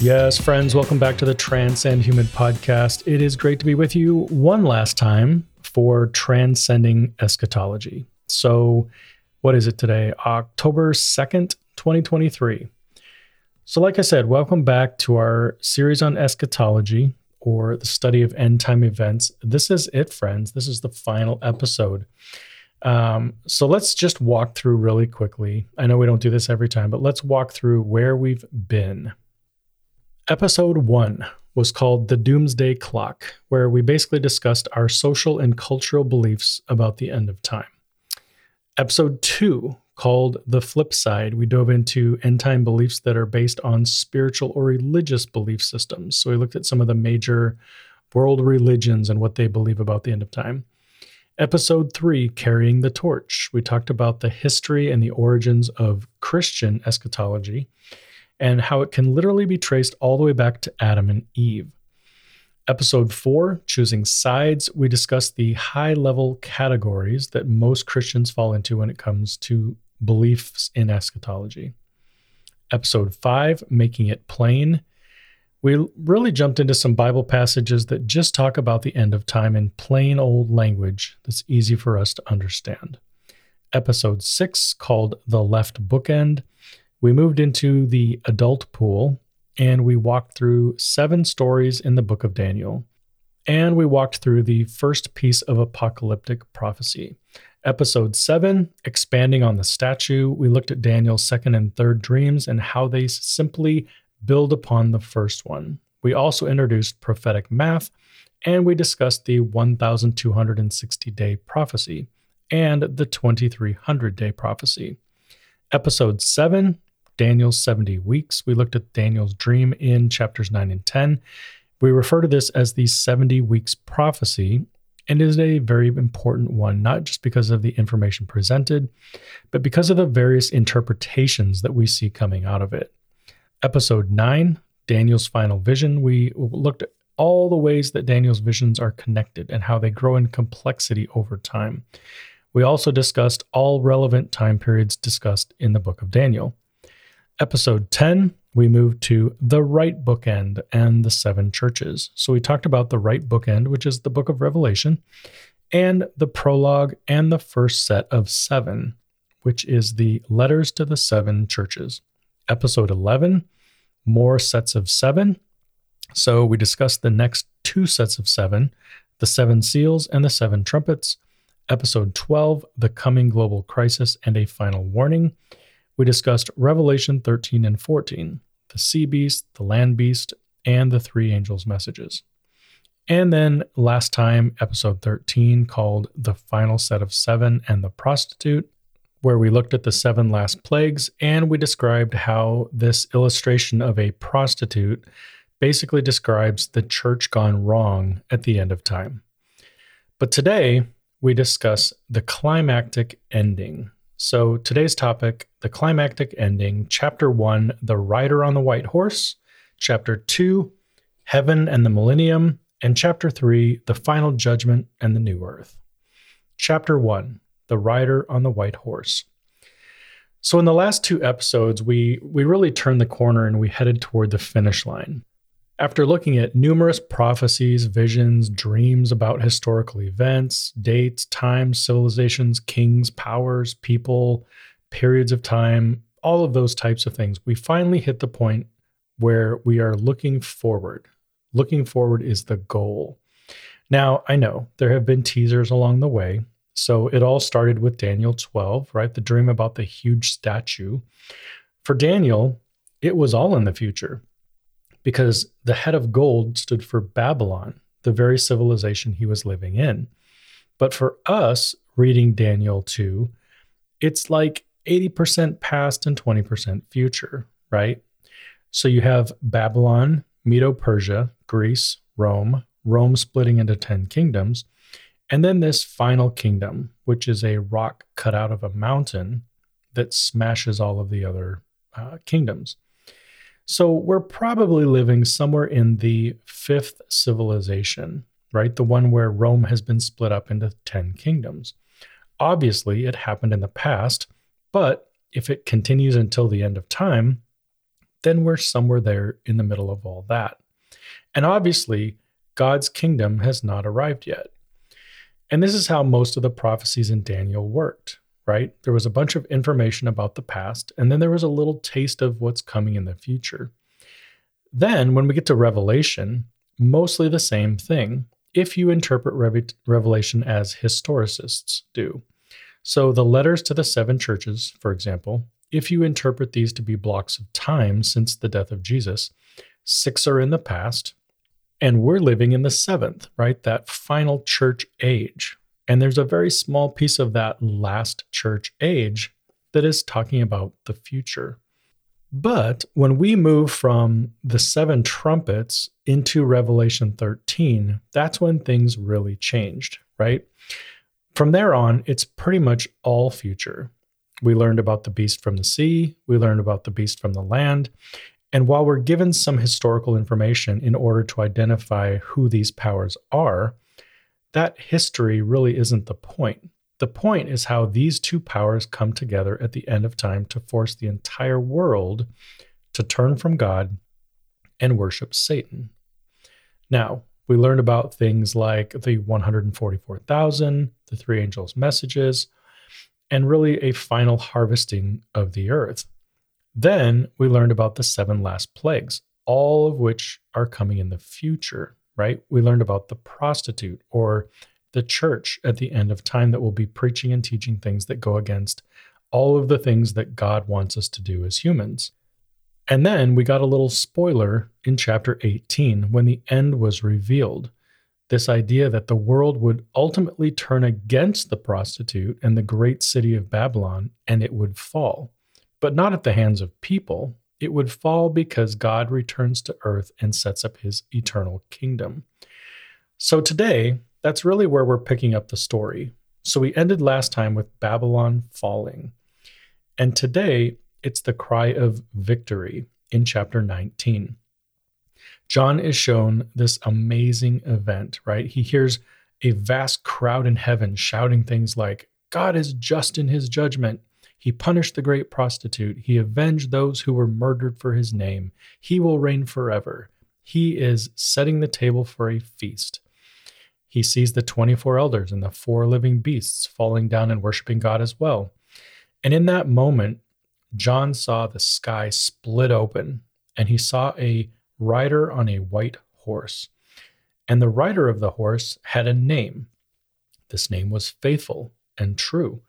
Yes, friends, welcome back to the Transcend Human podcast. It is great to be with you one last time for Transcending Eschatology. So, what is it today? October 2nd, 2023. So, like I said, welcome back to our series on eschatology or the study of end time events. This is it, friends. This is the final episode. Um, so let's just walk through really quickly. I know we don't do this every time, but let's walk through where we've been. Episode one was called The Doomsday Clock, where we basically discussed our social and cultural beliefs about the end of time. Episode two, called The Flip Side, we dove into end time beliefs that are based on spiritual or religious belief systems. So we looked at some of the major world religions and what they believe about the end of time. Episode three, Carrying the Torch, we talked about the history and the origins of Christian eschatology and how it can literally be traced all the way back to Adam and Eve. Episode 4, Choosing Sides, we discuss the high level categories that most Christians fall into when it comes to beliefs in eschatology. Episode 5, Making It Plain, we really jumped into some Bible passages that just talk about the end of time in plain old language that's easy for us to understand. Episode 6, called The Left Bookend, we moved into the adult pool and we walked through seven stories in the book of Daniel. And we walked through the first piece of apocalyptic prophecy. Episode 7, expanding on the statue, we looked at Daniel's second and third dreams and how they simply build upon the first one. We also introduced prophetic math and we discussed the 1260 day prophecy and the 2300 day prophecy. Episode 7, Daniel's 70 weeks. We looked at Daniel's dream in chapters 9 and 10. We refer to this as the 70 weeks prophecy, and it is a very important one, not just because of the information presented, but because of the various interpretations that we see coming out of it. Episode 9, Daniel's final vision, we looked at all the ways that Daniel's visions are connected and how they grow in complexity over time. We also discussed all relevant time periods discussed in the book of Daniel. Episode 10, we moved to the right bookend and the seven churches. So we talked about the right bookend, which is the book of Revelation, and the prologue and the first set of seven, which is the letters to the seven churches. Episode 11, more sets of seven. So we discussed the next two sets of seven the seven seals and the seven trumpets. Episode 12, the coming global crisis and a final warning we discussed Revelation 13 and 14, the sea beast, the land beast, and the three angels' messages. And then last time, episode 13, called The Final Set of Seven and the Prostitute, where we looked at the seven last plagues and we described how this illustration of a prostitute basically describes the church gone wrong at the end of time. But today, we discuss the climactic ending so today's topic the climactic ending, chapter one, the rider on the white horse, chapter two, heaven and the millennium, and chapter three, the final judgment and the new earth. Chapter one, the rider on the white horse. So in the last two episodes, we we really turned the corner and we headed toward the finish line. After looking at numerous prophecies, visions, dreams about historical events, dates, times, civilizations, kings, powers, people, periods of time, all of those types of things, we finally hit the point where we are looking forward. Looking forward is the goal. Now, I know there have been teasers along the way. So it all started with Daniel 12, right? The dream about the huge statue. For Daniel, it was all in the future because the head of gold stood for Babylon, the very civilization he was living in. But for us, reading Daniel 2, it's like 80% past and 20% future, right? So you have Babylon, Medo Persia, Greece, Rome, Rome splitting into 10 kingdoms, and then this final kingdom, which is a rock cut out of a mountain that smashes all of the other uh, kingdoms. So we're probably living somewhere in the fifth civilization, right? The one where Rome has been split up into 10 kingdoms. Obviously, it happened in the past, but if it continues until the end of time, then we're somewhere there in the middle of all that. And obviously, God's kingdom has not arrived yet. And this is how most of the prophecies in Daniel worked right? There was a bunch of information about the past, and then there was a little taste of what's coming in the future. Then, when we get to Revelation, mostly the same thing if you interpret Revelation as historicists do. So, the letters to the seven churches, for example, if you interpret these to be blocks of time since the death of Jesus, six are in the past, and we're living in the seventh, right? That final church age, and there's a very small piece of that last church age that is talking about the future. But when we move from the seven trumpets into Revelation 13, that's when things really changed, right? From there on, it's pretty much all future. We learned about the beast from the sea, we learned about the beast from the land. And while we're given some historical information in order to identify who these powers are, that history really isn't the point. The point is how these two powers come together at the end of time to force the entire world to turn from God and worship Satan. Now, we learned about things like the 144,000, the three angels' messages, and really a final harvesting of the earth. Then we learned about the seven last plagues, all of which are coming in the future right? We learned about the prostitute or the church at the end of time that will be preaching and teaching things that go against all of the things that God wants us to do as humans. And then we got a little spoiler in chapter 18 when the end was revealed. This idea that the world would ultimately turn against the prostitute and the great city of Babylon and it would fall, but not at the hands of people, it would fall because God returns to earth and sets up his eternal kingdom. So today, that's really where we're picking up the story. So we ended last time with Babylon falling. And today, it's the cry of victory in chapter 19. John is shown this amazing event, right? He hears a vast crowd in heaven shouting things like, God is just in his judgment. He punished the great prostitute. He avenged those who were murdered for his name. He will reign forever. He is setting the table for a feast. He sees the 24 elders and the four living beasts falling down and worshiping God as well. And in that moment, John saw the sky split open, and he saw a rider on a white horse. And the rider of the horse had a name. This name was Faithful and True.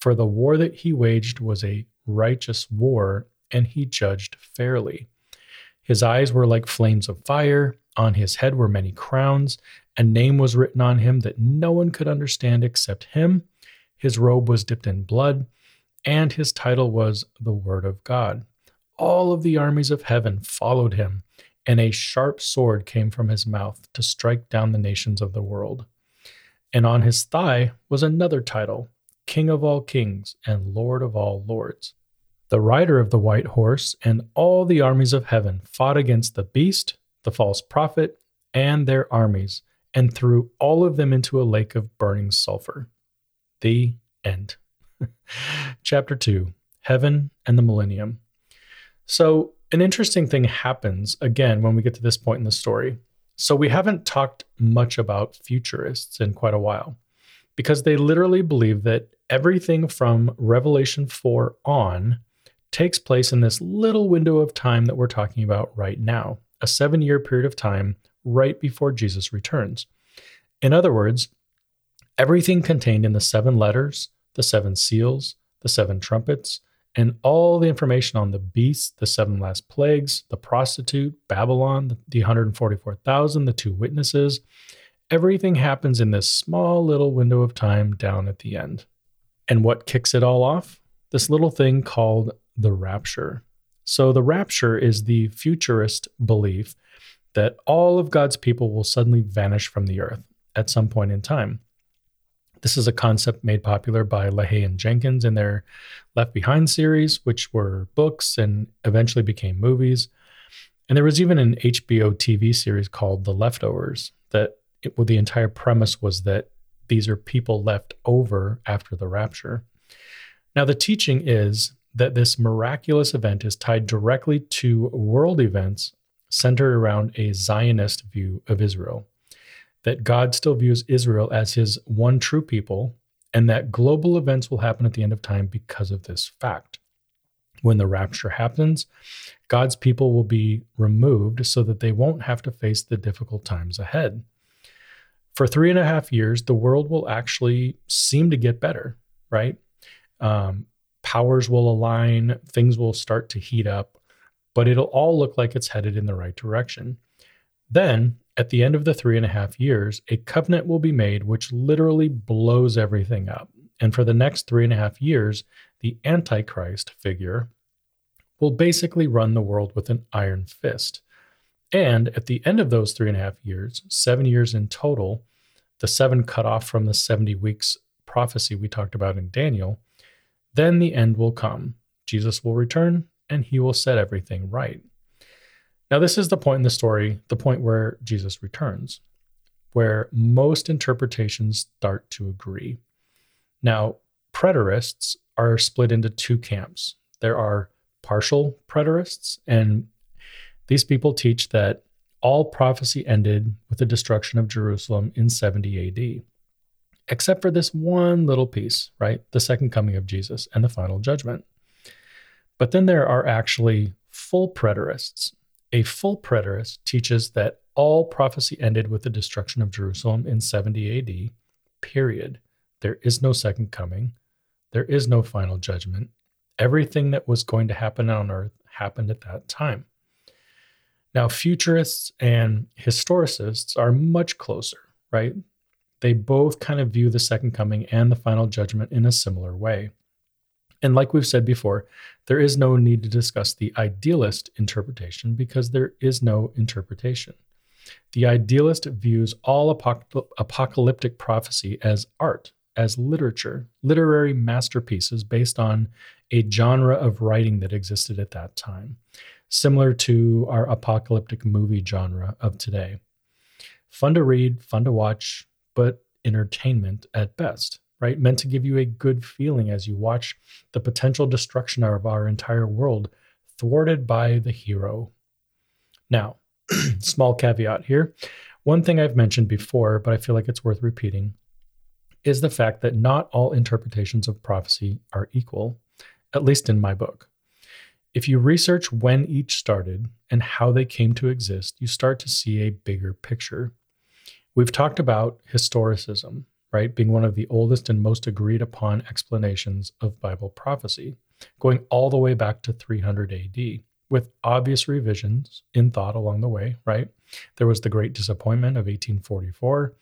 For the war that he waged was a righteous war, and he judged fairly. His eyes were like flames of fire, on his head were many crowns, a name was written on him that no one could understand except him. His robe was dipped in blood, and his title was the Word of God. All of the armies of heaven followed him, and a sharp sword came from his mouth to strike down the nations of the world. And on his thigh was another title King of all kings and Lord of all lords. The rider of the white horse and all the armies of heaven fought against the beast, the false prophet, and their armies, and threw all of them into a lake of burning sulfur. The end. Chapter 2 Heaven and the Millennium. So, an interesting thing happens again when we get to this point in the story. So, we haven't talked much about futurists in quite a while because they literally believe that everything from Revelation 4 on takes place in this little window of time that we're talking about right now, a seven year period of time right before Jesus returns. In other words, everything contained in the seven letters, the seven seals, the seven trumpets, and all the information on the beast, the seven last plagues, the prostitute, Babylon, the 144,000, the two witnesses, everything happens in this small little window of time down at the end. And what kicks it all off? This little thing called the rapture. So, the rapture is the futurist belief that all of God's people will suddenly vanish from the earth at some point in time. This is a concept made popular by LaHaye and Jenkins in their Left Behind series, which were books and eventually became movies. And there was even an HBO TV series called The Leftovers that it, well, the entire premise was that these are people left over after the rapture. Now, the teaching is that this miraculous event is tied directly to world events centered around a Zionist view of Israel that God still views Israel as his one true people, and that global events will happen at the end of time because of this fact. When the rapture happens, God's people will be removed so that they won't have to face the difficult times ahead. For three and a half years, the world will actually seem to get better, right? Um, powers will align, things will start to heat up, but it'll all look like it's headed in the right direction. Then, at the end of the three and a half years, a covenant will be made which literally blows everything up. And for the next three and a half years, the Antichrist figure will basically run the world with an iron fist. And at the end of those three and a half years, seven years in total, the seven cut off from the 70 weeks prophecy we talked about in Daniel, then the end will come. Jesus will return and he will set everything right. Now, this is the point in the story, the point where Jesus returns, where most interpretations start to agree. Now, preterists are split into two camps. There are partial preterists, and these people teach that all prophecy ended with the destruction of Jerusalem in 70 AD, except for this one little piece, right? The second coming of Jesus and the final judgment. But then there are actually full preterists, a full preterist teaches that all prophecy ended with the destruction of Jerusalem in 70 AD, period. There is no second coming. There is no final judgment. Everything that was going to happen on earth happened at that time. Now, futurists and historicists are much closer, right? They both kind of view the second coming and the final judgment in a similar way. And like we've said before, there is no need to discuss the idealist interpretation because there is no interpretation. The idealist views all apocalyptic prophecy as art, as literature, literary masterpieces based on a genre of writing that existed at that time, similar to our apocalyptic movie genre of today. Fun to read, fun to watch, but entertainment at best right? Meant to give you a good feeling as you watch the potential destruction of our entire world thwarted by the hero. Now, small caveat here. One thing I've mentioned before, but I feel like it's worth repeating, is the fact that not all interpretations of prophecy are equal, at least in my book. If you research when each started and how they came to exist, you start to see a bigger picture. We've talked about historicism, right, being one of the oldest and most agreed upon explanations of Bible prophecy, going all the way back to 300 AD, with obvious revisions in thought along the way, right? There was the Great Disappointment of 1844,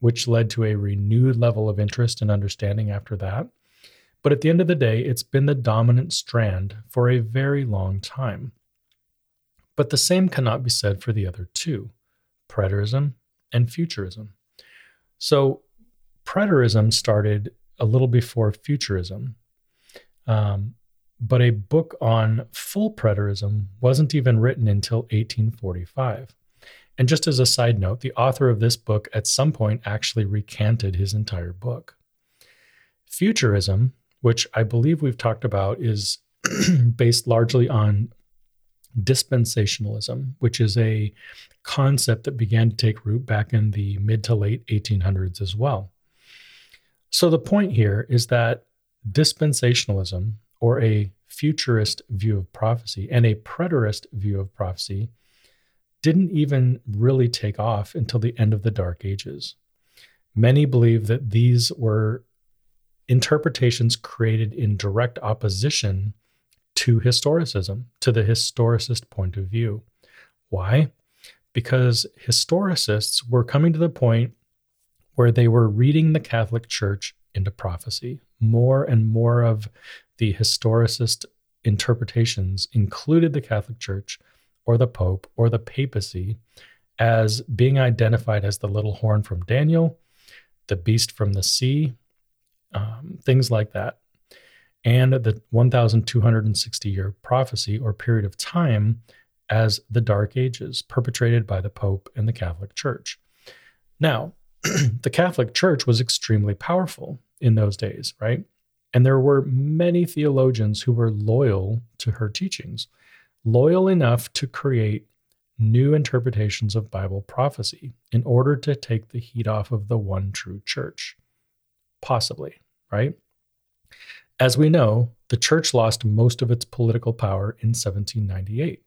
which led to a renewed level of interest and understanding after that. But at the end of the day, it's been the dominant strand for a very long time. But the same cannot be said for the other two preterism and futurism. So, preterism started a little before futurism. Um, but a book on full preterism wasn't even written until 1845. And just as a side note, the author of this book at some point actually recanted his entire book. Futurism, which I believe we've talked about, is based largely on dispensationalism, which is a concept that began to take root back in the mid to late 1800s as well. So the point here is that dispensationalism, or a futurist view of prophecy, and a preterist view of prophecy didn't even really take off until the end of the Dark Ages. Many believe that these were interpretations created in direct opposition to historicism, to the historicist point of view. Why? Because historicists were coming to the point where they were reading the Catholic Church into prophecy. More and more of the historicist interpretations included the Catholic Church or the Pope or the papacy as being identified as the little horn from Daniel, the beast from the sea, um, things like that, and the 1260 year prophecy or period of time as the Dark Ages perpetrated by the Pope and the Catholic Church. Now, the Catholic Church was extremely powerful in those days, right? And there were many theologians who were loyal to her teachings, loyal enough to create new interpretations of Bible prophecy in order to take the heat off of the one true church. Possibly, right? As we know, the church lost most of its political power in 1798.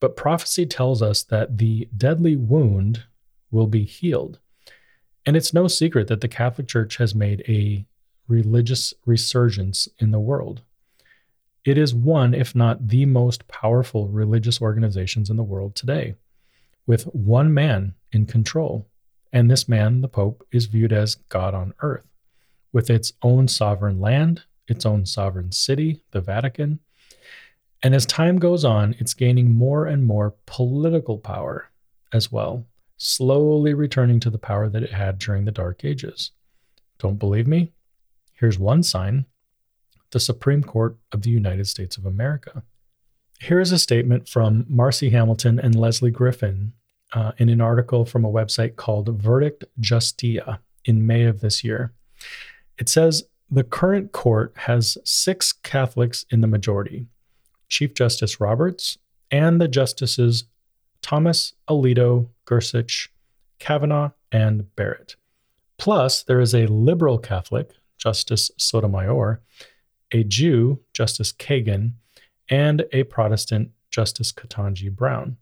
But prophecy tells us that the deadly wound will be healed. And it's no secret that the Catholic Church has made a religious resurgence in the world. It is one, if not the most powerful religious organizations in the world today, with one man in control. And this man, the Pope, is viewed as God on earth, with its own sovereign land, its own sovereign city, the Vatican. And as time goes on, it's gaining more and more political power as well, slowly returning to the power that it had during the Dark Ages. Don't believe me? Here's one sign the Supreme Court of the United States of America. Here is a statement from Marci Hamilton and Leslie Griffin uh, in an article from a website called Verdict Justia in May of this year. It says the current court has six Catholics in the majority Chief Justice Roberts and the Justices Thomas, Alito, Gorsuch, Kavanaugh, and Barrett. Plus, there is a liberal Catholic, Justice Sotomayor, a Jew, Justice Kagan, and a Protestant, Justice Ketanji Brown.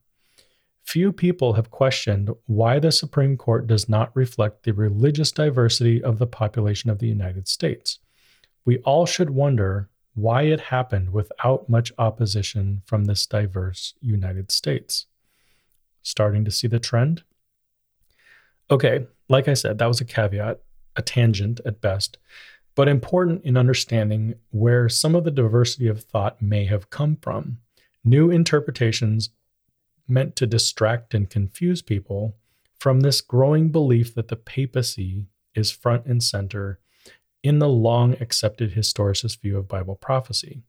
Few people have questioned why the Supreme Court does not reflect the religious diversity of the population of the United States. We all should wonder why it happened without much opposition from this diverse United States. Starting to see the trend? Okay, like I said, that was a caveat, a tangent at best but important in understanding where some of the diversity of thought may have come from. New interpretations meant to distract and confuse people from this growing belief that the papacy is front and center in the long accepted historicist view of Bible prophecy.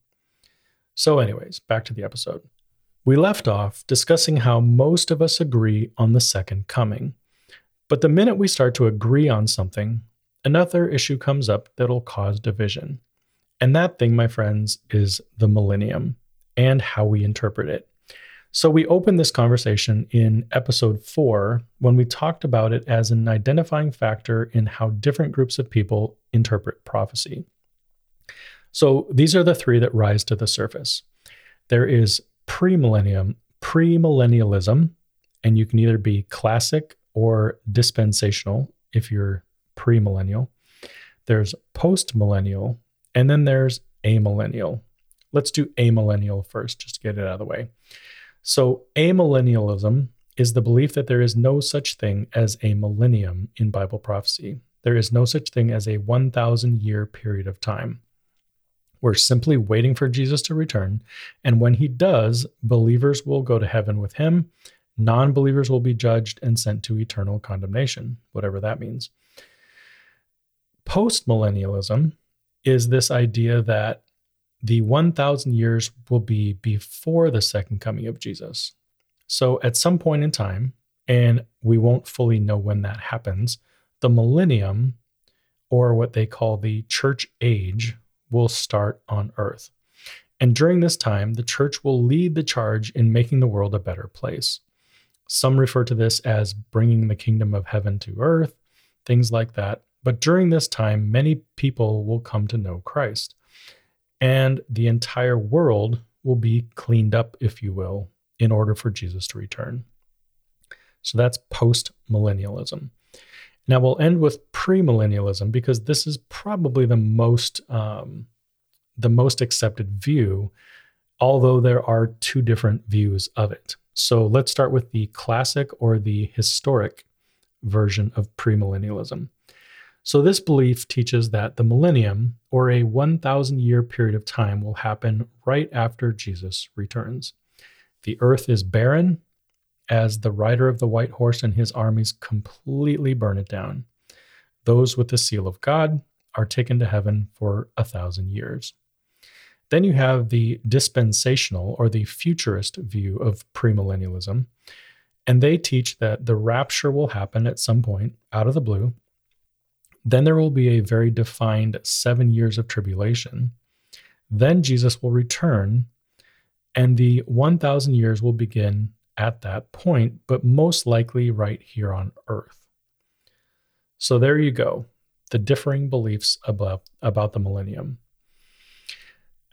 So, anyways, back to the episode. We left off discussing how most of us agree on the second coming. But the minute we start to agree on something, another issue comes up that'll cause division. And that thing, my friends, is the millennium and how we interpret it. So, we opened this conversation in episode four when we talked about it as an identifying factor in how different groups of people interpret prophecy. So, these are the three that rise to the surface there is premillennium, premillennialism, and you can either be classic or dispensational if you're premillennial, there's postmillennial, and then there's amillennial. Let's do amillennial first, just to get it out of the way. So, amillennialism is the belief that there is no such thing as a millennium in Bible prophecy. There is no such thing as a 1,000 year period of time. We're simply waiting for Jesus to return. And when he does, believers will go to heaven with him. Non believers will be judged and sent to eternal condemnation, whatever that means. Postmillennialism is this idea that the 1,000 years will be before the second coming of Jesus. So, at some point in time, and we won't fully know when that happens, the millennium, or what they call the church age, will start on earth. And during this time, the church will lead the charge in making the world a better place. Some refer to this as bringing the kingdom of heaven to earth, things like that. But during this time, many people will come to know Christ, and the entire world will be cleaned up, if you will, in order for Jesus to return. So that's post millennialism. Now we'll end with premillennialism because this is probably the most um, the most accepted view, although there are two different views of it. So let's start with the classic or the historic version of premillennialism. So, this belief teaches that the millennium, or a 1,000 year period of time, will happen right after Jesus returns. The earth is barren as the rider of the white horse and his armies completely burn it down. Those with the seal of God are taken to heaven for a thousand years. Then you have the dispensational or the futurist view of premillennialism, and they teach that the rapture will happen at some point out of the blue. Then there will be a very defined seven years of tribulation. Then Jesus will return, and the 1,000 years will begin at that point, but most likely right here on earth. So there you go, the differing beliefs about, about the millennium.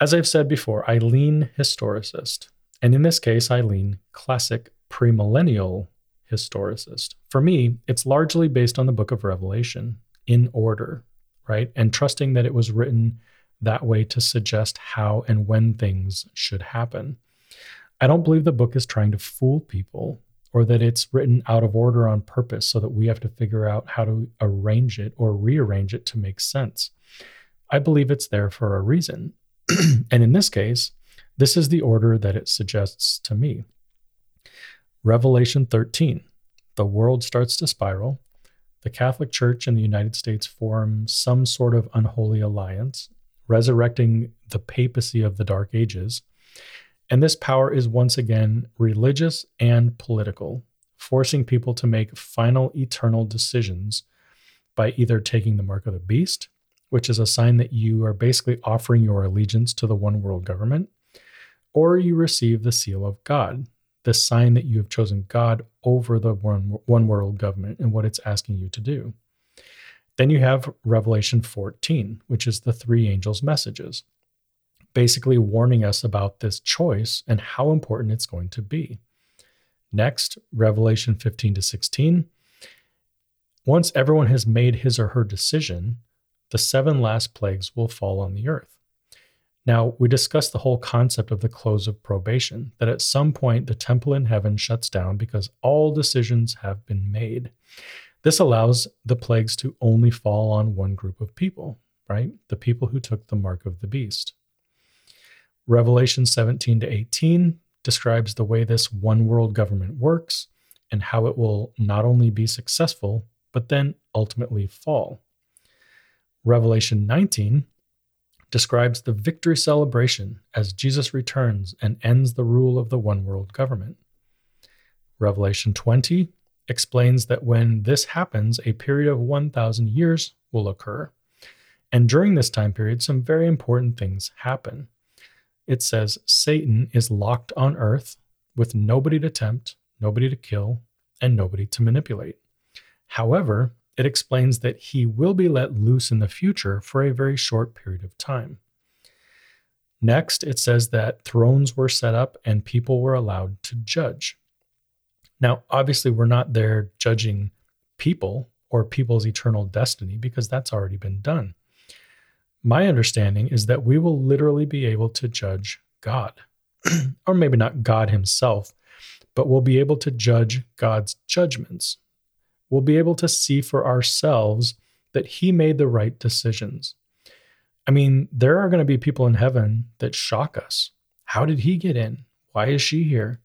As I've said before, I lean historicist, and in this case, I lean classic premillennial historicist. For me, it's largely based on the book of Revelation in order, right? And trusting that it was written that way to suggest how and when things should happen. I don't believe the book is trying to fool people or that it's written out of order on purpose so that we have to figure out how to arrange it or rearrange it to make sense. I believe it's there for a reason. and in this case, this is the order that it suggests to me. Revelation 13 the world starts to spiral. The Catholic Church and the United States form some sort of unholy alliance, resurrecting the papacy of the Dark Ages. And this power is once again religious and political, forcing people to make final eternal decisions by either taking the mark of the beast, which is a sign that you are basically offering your allegiance to the one world government, or you receive the seal of God, the sign that you have chosen God over the one, one world government and what it's asking you to do. Then you have Revelation 14, which is the three angels' messages basically warning us about this choice and how important it's going to be. Next, Revelation 15 to 16. Once everyone has made his or her decision, the seven last plagues will fall on the earth. Now, we discussed the whole concept of the close of probation, that at some point the temple in heaven shuts down because all decisions have been made. This allows the plagues to only fall on one group of people, right? The people who took the mark of the beast. Revelation 17 to 18 describes the way this one world government works and how it will not only be successful, but then ultimately fall. Revelation 19 describes the victory celebration as Jesus returns and ends the rule of the one world government. Revelation 20 explains that when this happens, a period of 1,000 years will occur. And during this time period, some very important things happen it says Satan is locked on earth with nobody to tempt, nobody to kill, and nobody to manipulate. However, it explains that he will be let loose in the future for a very short period of time. Next, it says that thrones were set up and people were allowed to judge. Now, obviously, we're not there judging people or people's eternal destiny because that's already been done. My understanding is that we will literally be able to judge God, or maybe not God himself, but we'll be able to judge God's judgments. We'll be able to see for ourselves that he made the right decisions. I mean, there are going to be people in heaven that shock us. How did he get in? Why is she here?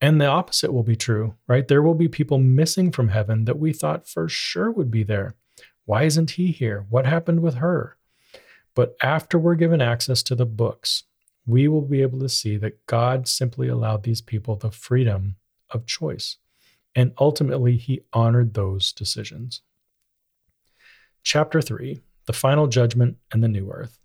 And the opposite will be true, right? There will be people missing from heaven that we thought for sure would be there. Why isn't he here? What happened with her? But after we're given access to the books, we will be able to see that God simply allowed these people the freedom of choice. And ultimately, he honored those decisions. Chapter 3 The Final Judgment and the New Earth.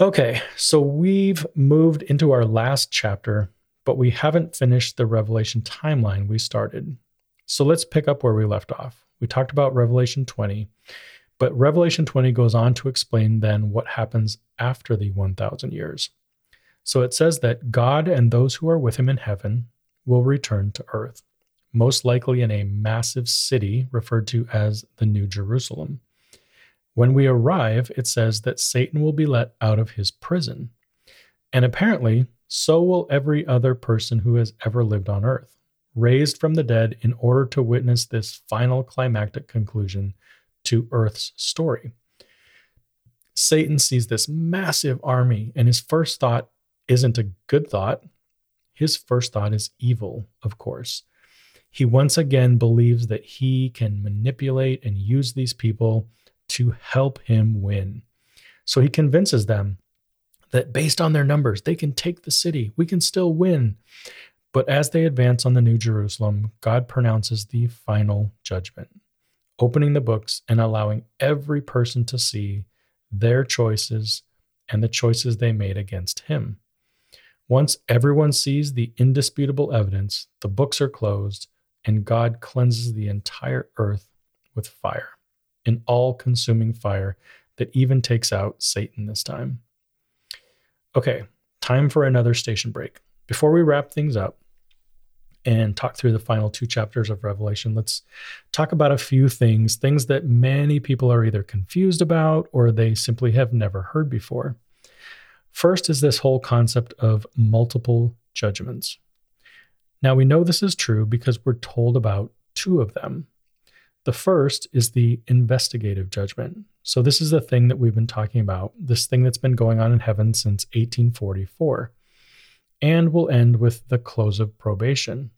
Okay, so we've moved into our last chapter, but we haven't finished the Revelation timeline we started. So let's pick up where we left off. We talked about Revelation 20 but Revelation 20 goes on to explain then what happens after the 1,000 years. So it says that God and those who are with him in heaven will return to earth, most likely in a massive city referred to as the New Jerusalem. When we arrive, it says that Satan will be let out of his prison. And apparently, so will every other person who has ever lived on earth, raised from the dead in order to witness this final climactic conclusion to Earth's story. Satan sees this massive army, and his first thought isn't a good thought. his first thought is evil, of course. He once again believes that he can manipulate and use these people to help him win. So he convinces them that based on their numbers, they can take the city. We can still win. But as they advance on the New Jerusalem, God pronounces the final judgment, opening the books and allowing every person to see their choices and the choices they made against him. Once everyone sees the indisputable evidence, the books are closed, and God cleanses the entire earth with fire, an all consuming fire that even takes out Satan this time. Okay, time for another station break. Before we wrap things up and talk through the final two chapters of Revelation, let's talk about a few things, things that many people are either confused about or they simply have never heard before. First is this whole concept of multiple judgments. Now, we know this is true because we're told about two of them. The first is the investigative judgment. So, this is the thing that we've been talking about, this thing that's been going on in heaven since 1844, and will end with the close of probation.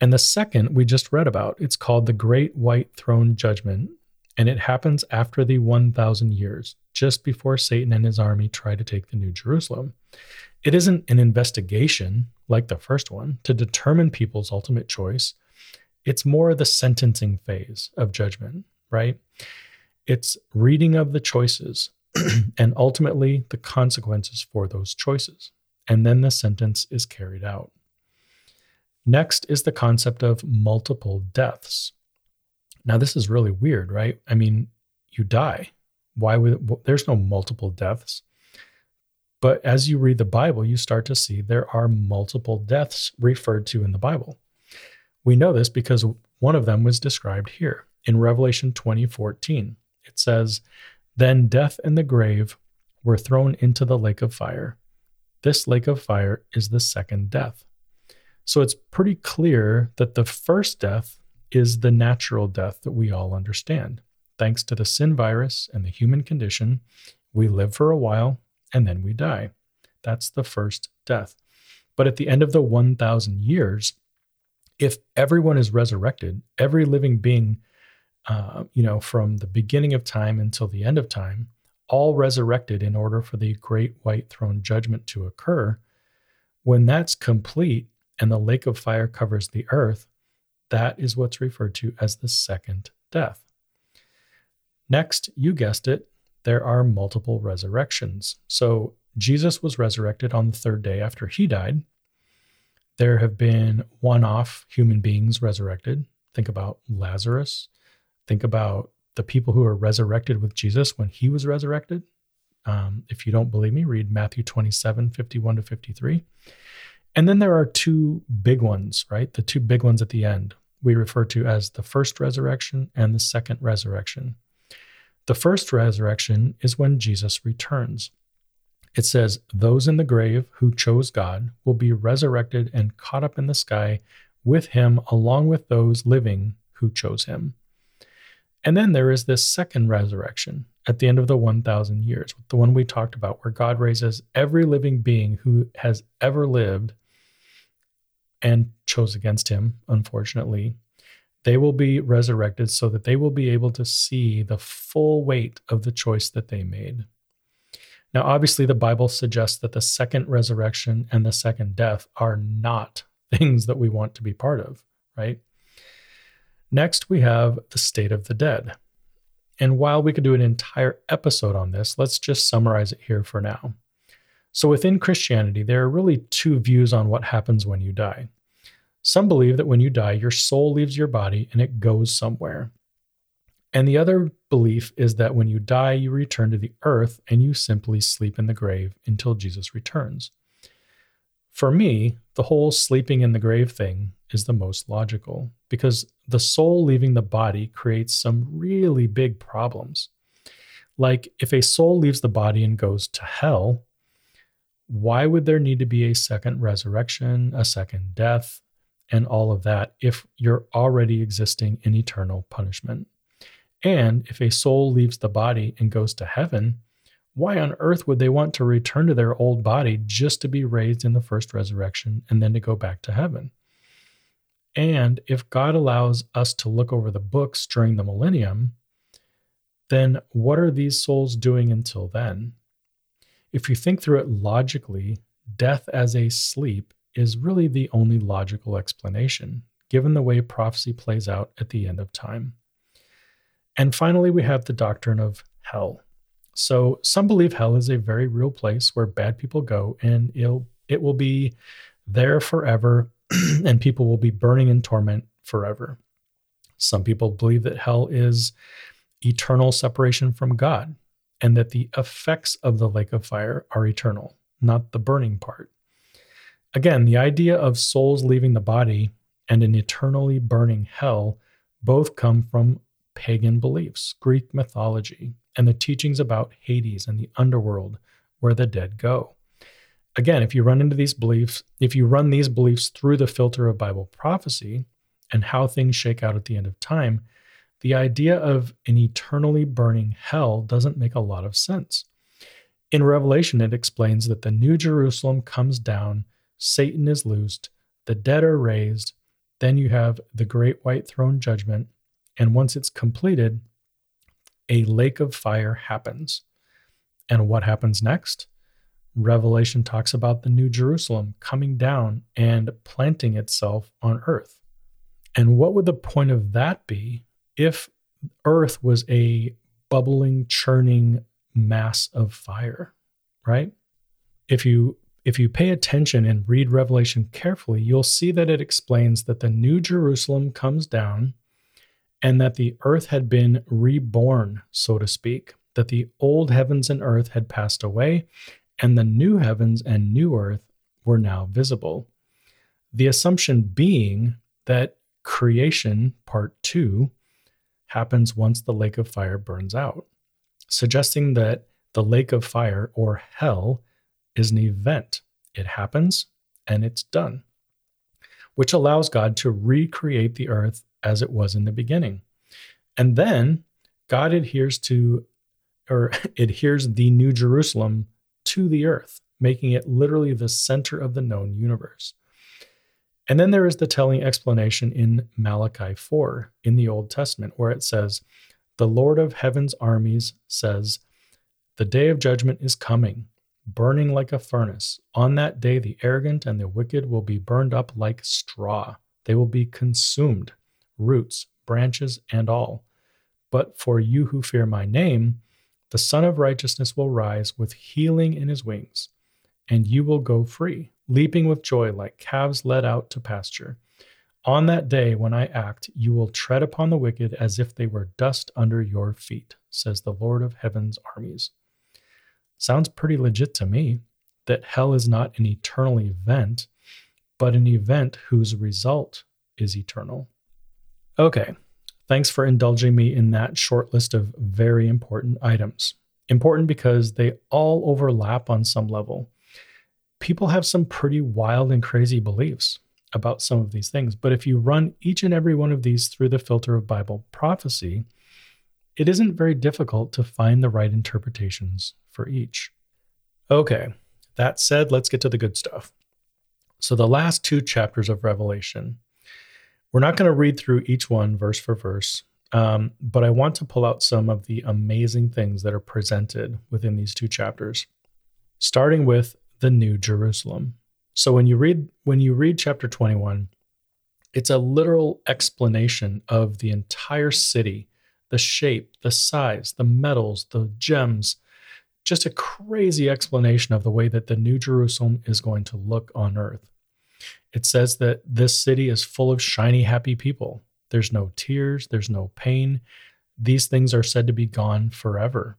And the second we just read about, it's called the Great White Throne Judgment, and it happens after the 1,000 years, just before Satan and his army try to take the New Jerusalem. It isn't an investigation like the first one to determine people's ultimate choice. It's more the sentencing phase of judgment, right? It's reading of the choices and ultimately the consequences for those choices. And then the sentence is carried out. Next is the concept of multiple deaths. Now, this is really weird, right? I mean, you die. Why would there's no multiple deaths? But as you read the Bible, you start to see there are multiple deaths referred to in the Bible. We know this because one of them was described here in Revelation 20:14. It says, "Then death and the grave were thrown into the lake of fire. This lake of fire is the second death." So it's pretty clear that the first death is the natural death that we all understand. Thanks to the sin virus and the human condition, we live for a while and then we die. That's the first death. But at the end of the 1,000 years, if everyone is resurrected, every living being, uh, you know, from the beginning of time until the end of time, all resurrected in order for the great white throne judgment to occur, when that's complete and the lake of fire covers the earth, that is what's referred to as the second death. Next, you guessed it, there are multiple resurrections. So Jesus was resurrected on the third day after he died. There have been one off human beings resurrected. Think about Lazarus. Think about the people who were resurrected with Jesus when he was resurrected. Um, if you don't believe me, read Matthew 27 51 to 53. And then there are two big ones, right? The two big ones at the end we refer to as the first resurrection and the second resurrection. The first resurrection is when Jesus returns. It says, Those in the grave who chose God will be resurrected and caught up in the sky with him, along with those living who chose him. And then there is this second resurrection at the end of the 1,000 years, the one we talked about, where God raises every living being who has ever lived and chose against him, unfortunately, they will be resurrected so that they will be able to see the full weight of the choice that they made. Now, obviously, the Bible suggests that the second resurrection and the second death are not things that we want to be part of, right? Next, we have the state of the dead. And while we could do an entire episode on this, let's just summarize it here for now. So, within Christianity, there are really two views on what happens when you die. Some believe that when you die, your soul leaves your body and it goes somewhere. And the other belief is that when you die, you return to the earth and you simply sleep in the grave until Jesus returns. For me, the whole sleeping in the grave thing is the most logical because the soul leaving the body creates some really big problems. Like if a soul leaves the body and goes to hell, why would there need to be a second resurrection, a second death, and all of that if you're already existing in eternal punishment. And if a soul leaves the body and goes to heaven, why on earth would they want to return to their old body just to be raised in the first resurrection and then to go back to heaven? And if God allows us to look over the books during the millennium, then what are these souls doing until then? If you think through it logically, death as a sleep is really the only logical explanation, given the way prophecy plays out at the end of time. And finally, we have the doctrine of hell. So some believe hell is a very real place where bad people go and it'll, it will be there forever and people will be burning in torment forever. Some people believe that hell is eternal separation from God and that the effects of the lake of fire are eternal, not the burning part. Again, the idea of souls leaving the body and an eternally burning hell both come from pagan beliefs, Greek mythology, and the teachings about Hades and the underworld where the dead go. Again, if you run into these beliefs, if you run these beliefs through the filter of Bible prophecy and how things shake out at the end of time, the idea of an eternally burning hell doesn't make a lot of sense. In Revelation, it explains that the New Jerusalem comes down, Satan is loosed, the dead are raised, then you have the great white throne judgment, and once it's completed, a lake of fire happens. And what happens next? Revelation talks about the New Jerusalem coming down and planting itself on earth. And what would the point of that be if earth was a bubbling, churning mass of fire, right? If you if you pay attention and read Revelation carefully, you'll see that it explains that the New Jerusalem comes down and that the earth had been reborn, so to speak, that the old heavens and earth had passed away, and the new heavens and new earth were now visible. The assumption being that creation, part two, happens once the lake of fire burns out, suggesting that the lake of fire, or hell, is an event. It happens and it's done, which allows God to recreate the earth as it was in the beginning. And then God adheres to or adheres the New Jerusalem to the earth, making it literally the center of the known universe. And then there is the telling explanation in Malachi 4 in the Old Testament, where it says, The Lord of heaven's armies says, The day of judgment is coming, burning like a furnace. On that day, the arrogant and the wicked will be burned up like straw. They will be consumed roots, branches, and all. But for you who fear my name, the Sun of Righteousness will rise with healing in his wings, and you will go free, leaping with joy like calves led out to pasture. On that day when I act, you will tread upon the wicked as if they were dust under your feet, says the Lord of heaven's armies. Sounds pretty legit to me that hell is not an eternal event, but an event whose result is eternal. Okay, thanks for indulging me in that short list of very important items. Important because they all overlap on some level. People have some pretty wild and crazy beliefs about some of these things, but if you run each and every one of these through the filter of Bible prophecy, it isn't very difficult to find the right interpretations for each. Okay, that said, let's get to the good stuff. So, the last two chapters of Revelation we're not going to read through each one verse for verse, um, but I want to pull out some of the amazing things that are presented within these two chapters, starting with the New Jerusalem. So when you read when you read chapter 21, it's a literal explanation of the entire city, the shape, the size, the metals, the gems, just a crazy explanation of the way that the New Jerusalem is going to look on earth. It says that this city is full of shiny, happy people. There's no tears, there's no pain. These things are said to be gone forever.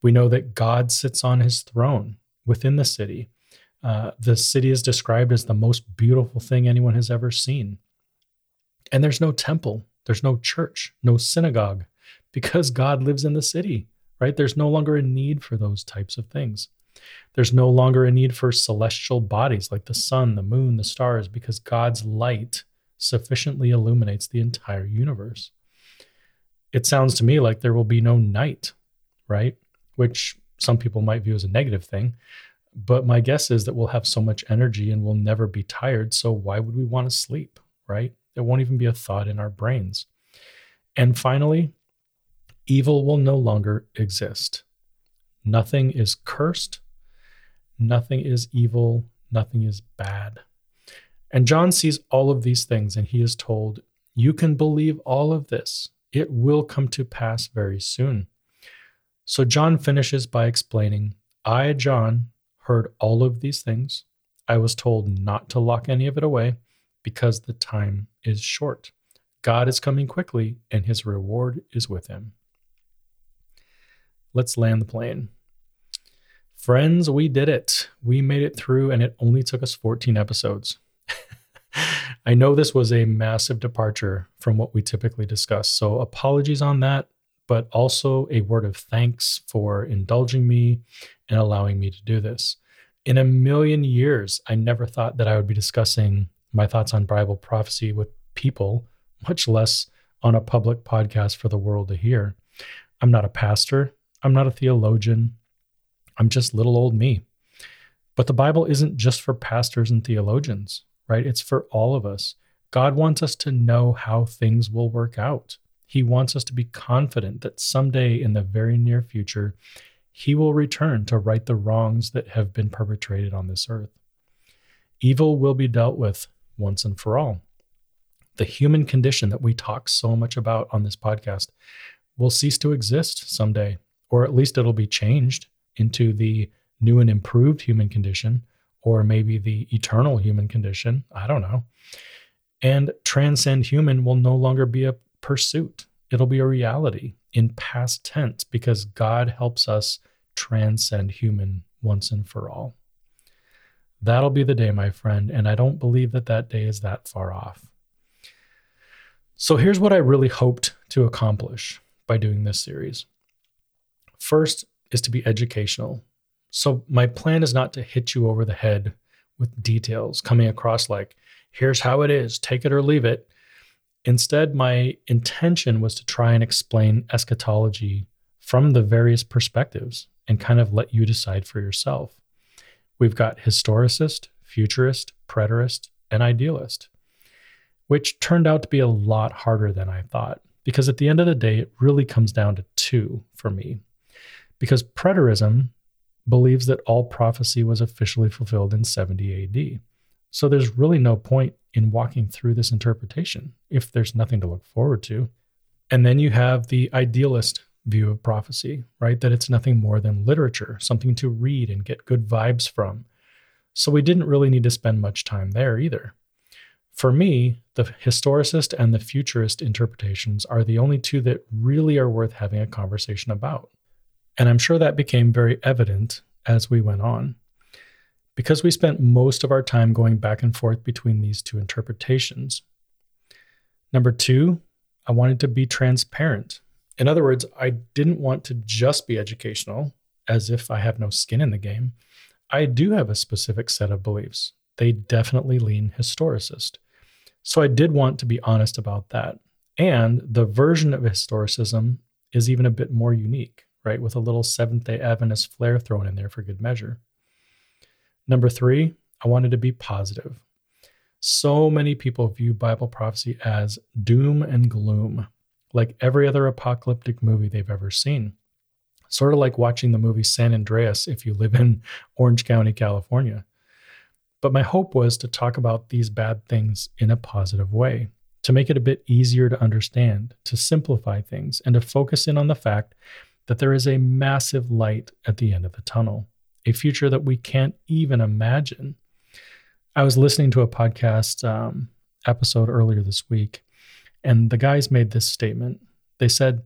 We know that God sits on his throne within the city. Uh, the city is described as the most beautiful thing anyone has ever seen. And there's no temple, there's no church, no synagogue, because God lives in the city, right? There's no longer a need for those types of things. There's no longer a need for celestial bodies like the sun, the moon, the stars, because God's light sufficiently illuminates the entire universe. It sounds to me like there will be no night, right? Which some people might view as a negative thing. But my guess is that we'll have so much energy and we'll never be tired. So why would we want to sleep, right? It won't even be a thought in our brains. And finally, evil will no longer exist. Nothing is cursed, nothing is evil, nothing is bad. And John sees all of these things and he is told, You can believe all of this. It will come to pass very soon. So John finishes by explaining, I, John, heard all of these things. I was told not to lock any of it away because the time is short. God is coming quickly and his reward is with him. Let's land the plane. Friends, we did it. We made it through, and it only took us 14 episodes. I know this was a massive departure from what we typically discuss, so apologies on that, but also a word of thanks for indulging me and allowing me to do this. In a million years, I never thought that I would be discussing my thoughts on Bible prophecy with people, much less on a public podcast for the world to hear. I'm not a pastor, I'm not a theologian. I'm just little old me. But the Bible isn't just for pastors and theologians, right? It's for all of us. God wants us to know how things will work out. He wants us to be confident that someday in the very near future, He will return to right the wrongs that have been perpetrated on this earth. Evil will be dealt with once and for all. The human condition that we talk so much about on this podcast will cease to exist someday, or at least it'll be changed into the new and improved human condition, or maybe the eternal human condition. I don't know. And transcend human will no longer be a pursuit, it'll be a reality in past tense because God helps us transcend human once and for all. That'll be the day, my friend, and I don't believe that that day is that far off. So here's what I really hoped to accomplish by doing this series. First, is to be educational. So my plan is not to hit you over the head with details coming across like, here's how it is, take it or leave it. Instead, my intention was to try and explain eschatology from the various perspectives and kind of let you decide for yourself. We've got historicist, futurist, preterist, and idealist, which turned out to be a lot harder than I thought. Because at the end of the day, it really comes down to two for me because preterism believes that all prophecy was officially fulfilled in 70 AD. So there's really no point in walking through this interpretation if there's nothing to look forward to. And then you have the idealist view of prophecy, right? That it's nothing more than literature, something to read and get good vibes from. So we didn't really need to spend much time there either. For me, the historicist and the futurist interpretations are the only two that really are worth having a conversation about. And I'm sure that became very evident as we went on. Because we spent most of our time going back and forth between these two interpretations. Number two, I wanted to be transparent. In other words, I didn't want to just be educational, as if I have no skin in the game. I do have a specific set of beliefs. They definitely lean historicist. So I did want to be honest about that. And the version of historicism is even a bit more unique right? With a little Seventh day Adventist flair thrown in there for good measure. Number three, I wanted to be positive. So many people view Bible prophecy as doom and gloom, like every other apocalyptic movie they've ever seen. Sort of like watching the movie San Andreas if you live in Orange County, California. But my hope was to talk about these bad things in a positive way, to make it a bit easier to understand, to simplify things, and to focus in on the fact that there is a massive light at the end of the tunnel, a future that we can't even imagine. I was listening to a podcast um, episode earlier this week, and the guys made this statement. They said,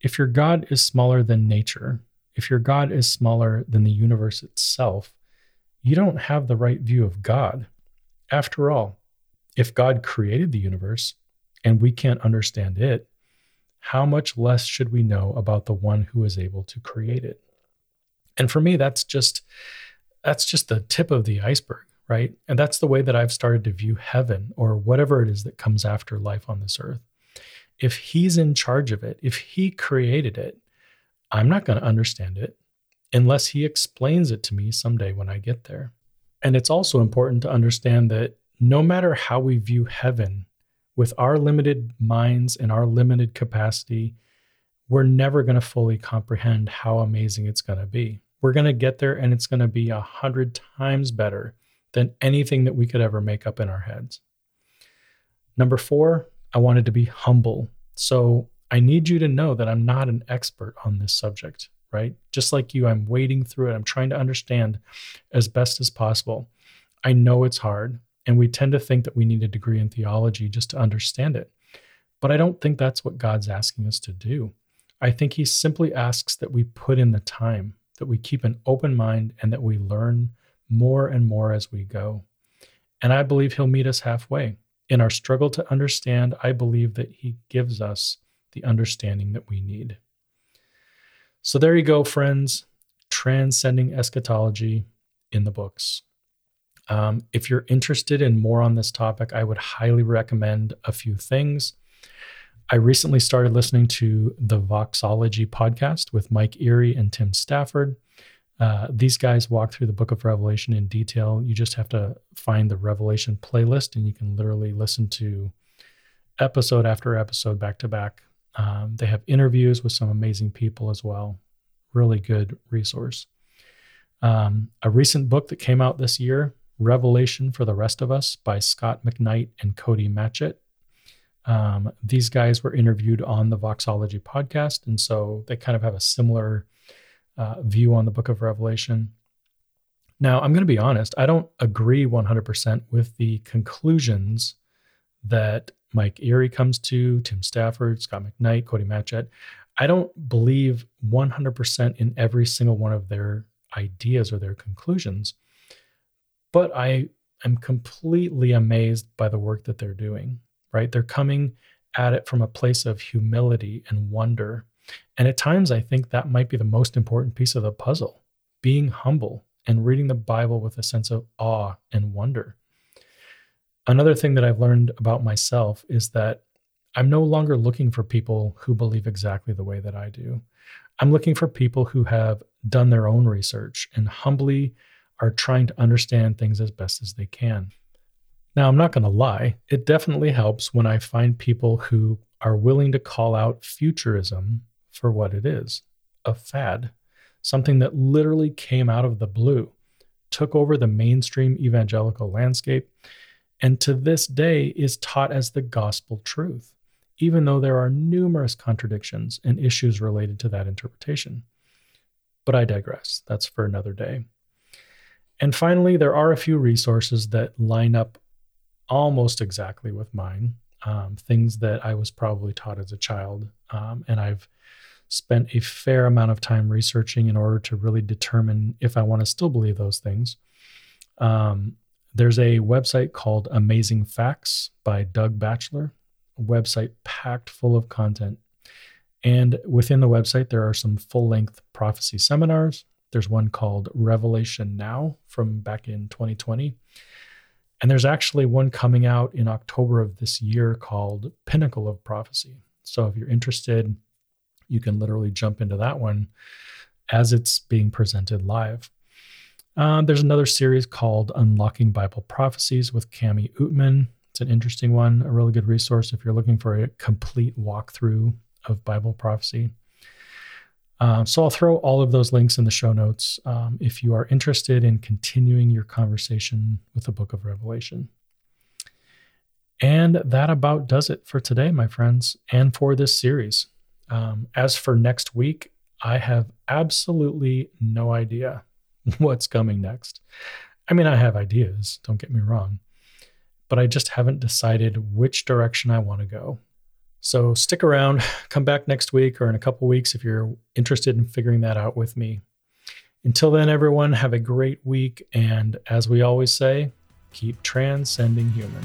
If your God is smaller than nature, if your God is smaller than the universe itself, you don't have the right view of God. After all, if God created the universe and we can't understand it, how much less should we know about the one who is able to create it? And for me, that's just that's just the tip of the iceberg, right? And that's the way that I've started to view heaven or whatever it is that comes after life on this earth. If he's in charge of it, if he created it, I'm not going to understand it. unless he explains it to me someday when I get there. And it's also important to understand that no matter how we view heaven, with our limited minds and our limited capacity, we're never going to fully comprehend how amazing it's going to be. We're going to get there and it's going to be a hundred times better than anything that we could ever make up in our heads. Number four, I wanted to be humble. So I need you to know that I'm not an expert on this subject, right? Just like you, I'm wading through it. I'm trying to understand as best as possible. I know it's hard, and we tend to think that we need a degree in theology just to understand it. But I don't think that's what God's asking us to do. I think He simply asks that we put in the time, that we keep an open mind, and that we learn more and more as we go. And I believe He'll meet us halfway. In our struggle to understand, I believe that He gives us the understanding that we need. So there you go, friends. Transcending eschatology in the books. Um, if you're interested in more on this topic, I would highly recommend a few things. I recently started listening to the Voxology podcast with Mike Erre and Tim Stafford. Uh, these guys walk through the book of Revelation in detail. You just have to find the Revelation playlist, and you can literally listen to episode after episode back to back. Um, they have interviews with some amazing people as well. Really good resource. Um, a recent book that came out this year, Revelation for the Rest of Us by Scot McKnight and Cody Matchett. Um, these guys were interviewed on the Voxology podcast, and so they kind of have a similar uh, view on the book of Revelation. Now, I'm going to be honest, I don't agree 100% with the conclusions that Mike Erre comes to, Tim Stafford, Scot McKnight, Cody Matchett. I don't believe 100% in every single one of their ideas or their conclusions, but I am completely amazed by the work that they're doing, right? They're coming at it from a place of humility and wonder. And at times, I think that might be the most important piece of the puzzle being humble and reading the Bible with a sense of awe and wonder. Another thing that I've learned about myself is that I'm no longer looking for people who believe exactly the way that I do. I'm looking for people who have done their own research and humbly are trying to understand things as best as they can. Now, I'm not going to lie, it definitely helps when I find people who are willing to call out futurism for what it is a fad, something that literally came out of the blue, took over the mainstream evangelical landscape, and to this day is taught as the gospel truth, even though there are numerous contradictions and issues related to that interpretation. But I digress. That's for another day. And finally, there are a few resources that line up almost exactly with mine, um, things that I was probably taught as a child. Um, and I've spent a fair amount of time researching in order to really determine if I want to still believe those things. Um, there's a website called Amazing Facts by Doug Batchelor, a website packed full of content. And within the website, there are some full length prophecy seminars. There's one called Revelation Now from back in 2020. And there's actually one coming out in October of this year called Pinnacle of Prophecy. So if you're interested, you can literally jump into that one as it's being presented live. Um, there's another series called Unlocking Bible Prophecies with Cami Oetman. It's an interesting one, a really good resource if you're looking for a complete walkthrough of Bible prophecy. Um, so I'll throw all of those links in the show notes um, if you are interested in continuing your conversation with the book of Revelation. And that about does it for today, my friends, and for this series. Um, as for next week, I have absolutely no idea. what's coming next. I mean, I have ideas, don't get me wrong, but I just haven't decided which direction I want to go. So stick around, come back next week or in a couple weeks if you're interested in figuring that out with me. Until then, everyone, have a great week. And as we always say, keep transcending human.